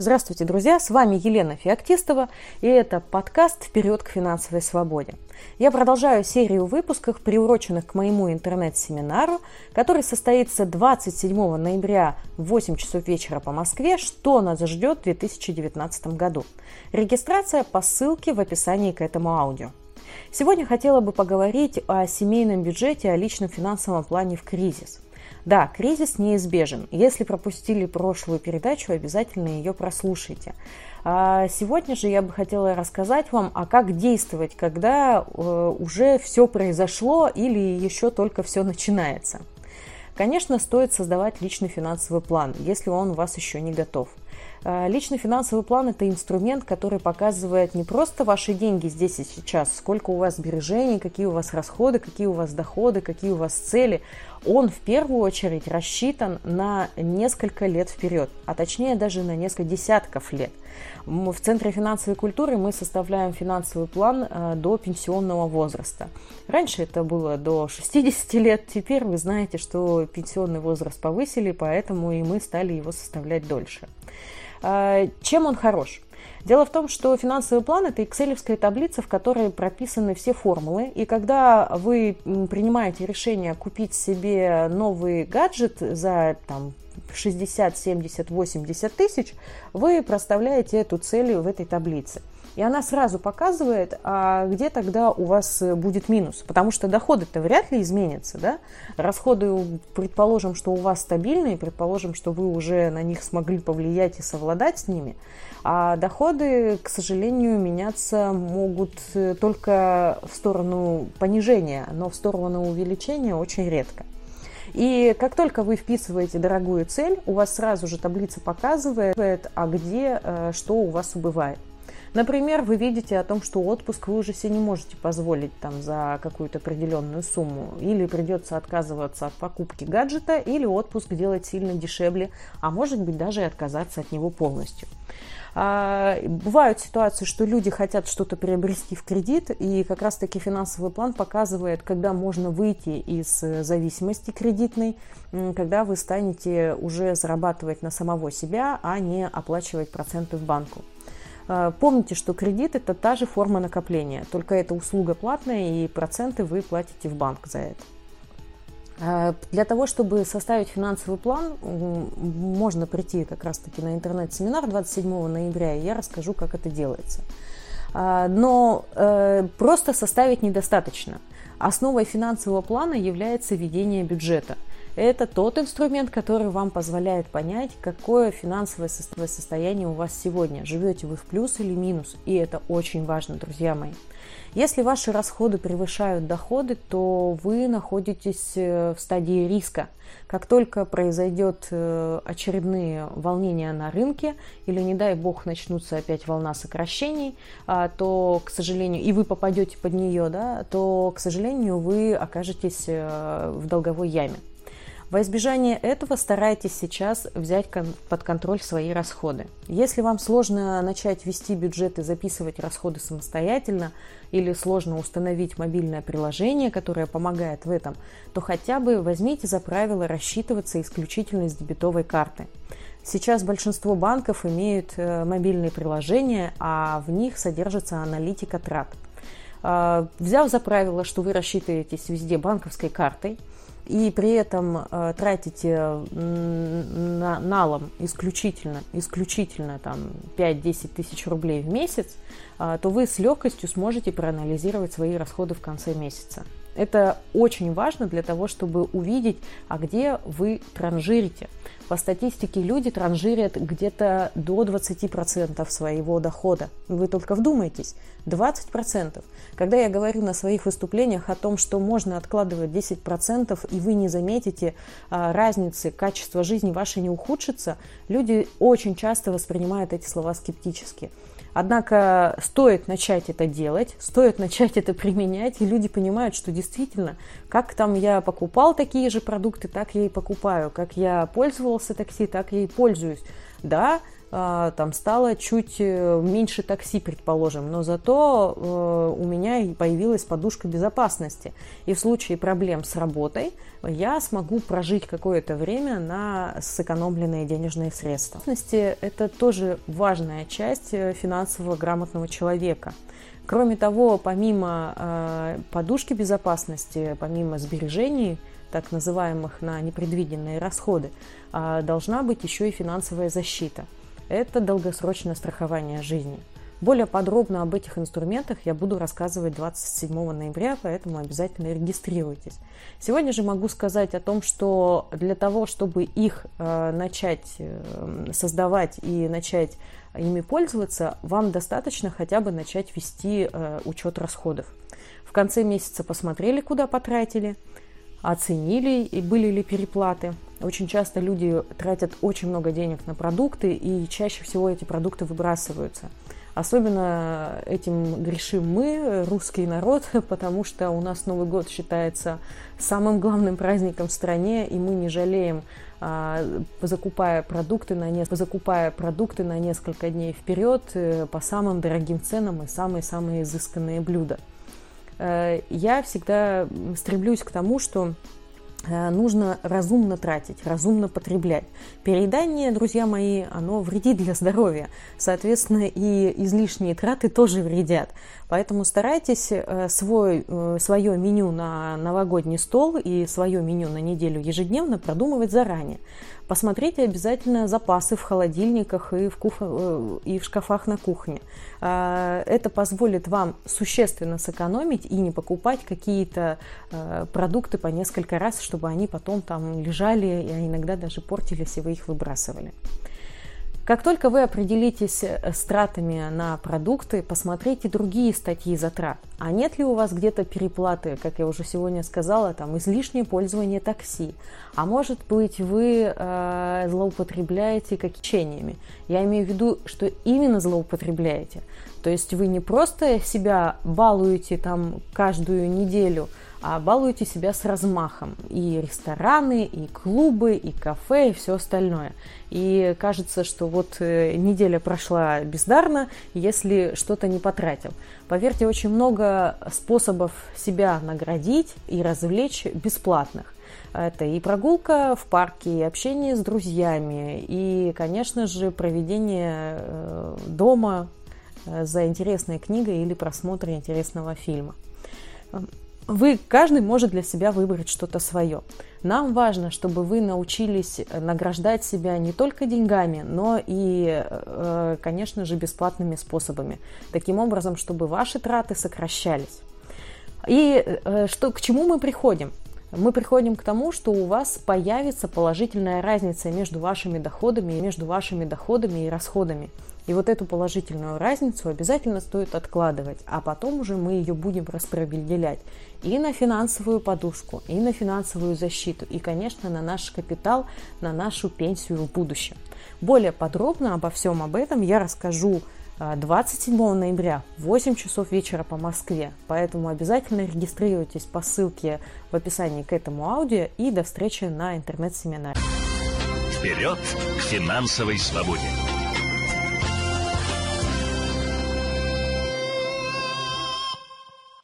Здравствуйте, друзья! С вами Елена Феоктистова, и это подкаст «Вперед к финансовой свободе». Я продолжаю серию выпусков, приуроченных к моему интернет-семинару, который состоится 27 ноября в 8 часов вечера по Москве, что нас ждет в 2019 году. Регистрация по ссылке в описании к этому аудио. Сегодня хотела бы поговорить о семейном бюджете, о личном финансовом плане в кризис – да, кризис неизбежен. Если пропустили прошлую передачу, обязательно ее прослушайте. А сегодня же я бы хотела рассказать вам, а как действовать, когда э, уже все произошло или еще только все начинается. Конечно, стоит создавать личный финансовый план, если он у вас еще не готов. А, личный финансовый план – это инструмент, который показывает не просто ваши деньги здесь и сейчас, сколько у вас сбережений, какие у вас расходы, какие у вас доходы, какие у вас цели. Он в первую очередь рассчитан на несколько лет вперед, а точнее даже на несколько десятков лет. В Центре финансовой культуры мы составляем финансовый план а, до пенсионного возраста. Раньше это было до 60 лет, теперь вы знаете, что пенсионный возраст повысили, поэтому и мы стали его составлять дольше. А, чем он хорош? Дело в том, что финансовый план – это экселевская таблица, в которой прописаны все формулы. И когда вы принимаете решение купить себе новый гаджет за там, 60, 70, 80 тысяч, вы проставляете эту цель в этой таблице. И она сразу показывает, а где тогда у вас будет минус. Потому что доходы-то вряд ли изменятся. Да? Расходы, предположим, что у вас стабильные, предположим, что вы уже на них смогли повлиять и совладать с ними. А доходы, к сожалению, меняться могут только в сторону понижения, но в сторону увеличения очень редко. И как только вы вписываете дорогую цель, у вас сразу же таблица показывает, а где э, что у вас убывает. Например, вы видите о том, что отпуск вы уже себе не можете позволить там за какую-то определенную сумму, или придется отказываться от покупки гаджета, или отпуск делать сильно дешевле, а может быть даже и отказаться от него полностью. А, бывают ситуации, что люди хотят что-то приобрести в кредит, и как раз-таки финансовый план показывает, когда можно выйти из зависимости кредитной, когда вы станете уже зарабатывать на самого себя, а не оплачивать проценты в банку. А, помните, что кредит это та же форма накопления, только это услуга платная и проценты вы платите в банк за это. А, для того, чтобы составить финансовый план, можно прийти как раз-таки на интернет-семинар 27 ноября, и я расскажу, как это делается. А, но э, просто составить недостаточно. Основой финансового плана является ведение бюджета – это тот инструмент, который вам позволяет понять, какое финансовое состояние у вас сегодня. Живете вы в плюс или минус. И это очень важно, друзья мои. Если ваши расходы превышают доходы, то вы находитесь э, в стадии риска. Как только произойдет э, очередные волнения на рынке или, не дай бог, начнутся опять волна сокращений, а, то, к сожалению, и вы попадете под нее, да, то, к сожалению, вы окажетесь э, в долговой яме. Во избежание этого старайтесь сейчас взять под контроль свои расходы. Если вам сложно начать вести бюджет и записывать расходы самостоятельно, или сложно установить мобильное приложение, которое помогает в этом, то хотя бы возьмите за правило рассчитываться исключительно с дебетовой карты. Сейчас большинство банков имеют э, мобильные приложения, а в них содержится аналитика трат. А, взяв за правило, что вы рассчитываетесь везде банковской картой, и при этом э, тратите на, налом исключительно, исключительно там 5-10 тысяч рублей в месяц, э, то вы с легкостью сможете проанализировать свои расходы в конце месяца. Это очень важно для того, чтобы увидеть, а где вы транжирите. По статистике люди транжирят где-то до 20% своего дохода. Вы только вдумайтесь, 20%. Когда я говорю на своих выступлениях о том, что можно откладывать 10% и вы не заметите а, разницы, качество жизни вашей не ухудшится, люди очень часто воспринимают эти слова скептически. Однако стоит начать это делать, стоит начать это применять, и люди понимают, что действительно, как там я покупал такие же продукты, так я и покупаю, как я пользовался такси, так я и пользуюсь. Да, там стало чуть э, меньше такси, предположим, но зато э, у меня появилась подушка безопасности. И в случае проблем с работой я смогу прожить какое-то время на сэкономленные денежные средства. Это тоже важная часть э, финансово грамотного человека. Кроме того, помимо подушки безопасности, помимо сбережений, так называемых на непредвиденные расходы, должна быть еще и финансовая защита – это долгосрочное страхование жизни. Более подробно об этих инструментах я буду рассказывать 27 ноября, поэтому обязательно регистрируйтесь. Сегодня же могу сказать о том, что для того, чтобы их э, начать э, создавать и начать ими пользоваться, вам достаточно хотя бы начать вести э, учет расходов. В конце месяца посмотрели, куда потратили, оценили, и были ли переплаты. Очень часто люди тратят очень много денег на продукты, и чаще всего эти продукты выбрасываются. Особенно этим грешим мы, русский народ, потому что у нас Новый год считается самым главным праздником в стране, и мы не жалеем, а, закупая продукты на, не... закупая продукты на несколько дней вперед э, по самым дорогим ценам и самые-самые изысканные блюда. Э, я всегда стремлюсь к тому, что нужно разумно тратить, разумно потреблять. Переедание, друзья мои, оно вредит для здоровья. Соответственно, и излишние траты тоже вредят. Поэтому старайтесь э, свой, свое меню на новогодний стол и свое меню на неделю ежедневно продумывать заранее. Посмотрите обязательно запасы в холодильниках и в, кух... Э, и в шкафах на кухне. Это позволит вам существенно сэкономить и не покупать какие-то э, продукты по несколько раз, чтобы они потом там лежали, и иногда даже портились, и вы их выбрасывали. Как только вы определитесь э, с тратами на продукты, посмотрите другие статьи затрат. А нет ли у вас где-то переплаты, как я уже сегодня сказала, там излишнее пользование такси? А может быть вы э, злоупотребляете кочениями? Я имею в виду, что именно злоупотребляете. То есть вы не просто себя балуете там каждую неделю, балуете себя с размахом. И рестораны, и клубы, и кафе, и все остальное. И кажется, что вот э, неделя прошла бездарно, если что-то не потратил. Поверьте, очень много способов себя наградить и развлечь бесплатных. Это и прогулка в парке, и общение с друзьями, и, конечно же, проведение э, дома э, за интересной книгой или просмотр интересного фильма вы, каждый может для себя выбрать что-то свое. Нам важно, чтобы вы научились э, награждать себя не только деньгами, но и, э, конечно же, бесплатными способами. Таким образом, чтобы ваши траты сокращались. И э, что, к чему мы приходим? мы приходим к тому, что у вас появится положительная разница между вашими доходами и между вашими доходами и расходами. И вот эту положительную разницу обязательно стоит откладывать, а потом уже мы ее будем распределять и на финансовую подушку, и на финансовую защиту, и, конечно, на наш капитал, на нашу пенсию в будущем. Более подробно обо всем об этом я расскажу 27 а, ноября в 8 часов вечера по Москве. Поэтому обязательно регистрируйтесь по ссылке в описании к этому аудио и до встречи на интернет-семинаре. Вперед к финансовой свободе!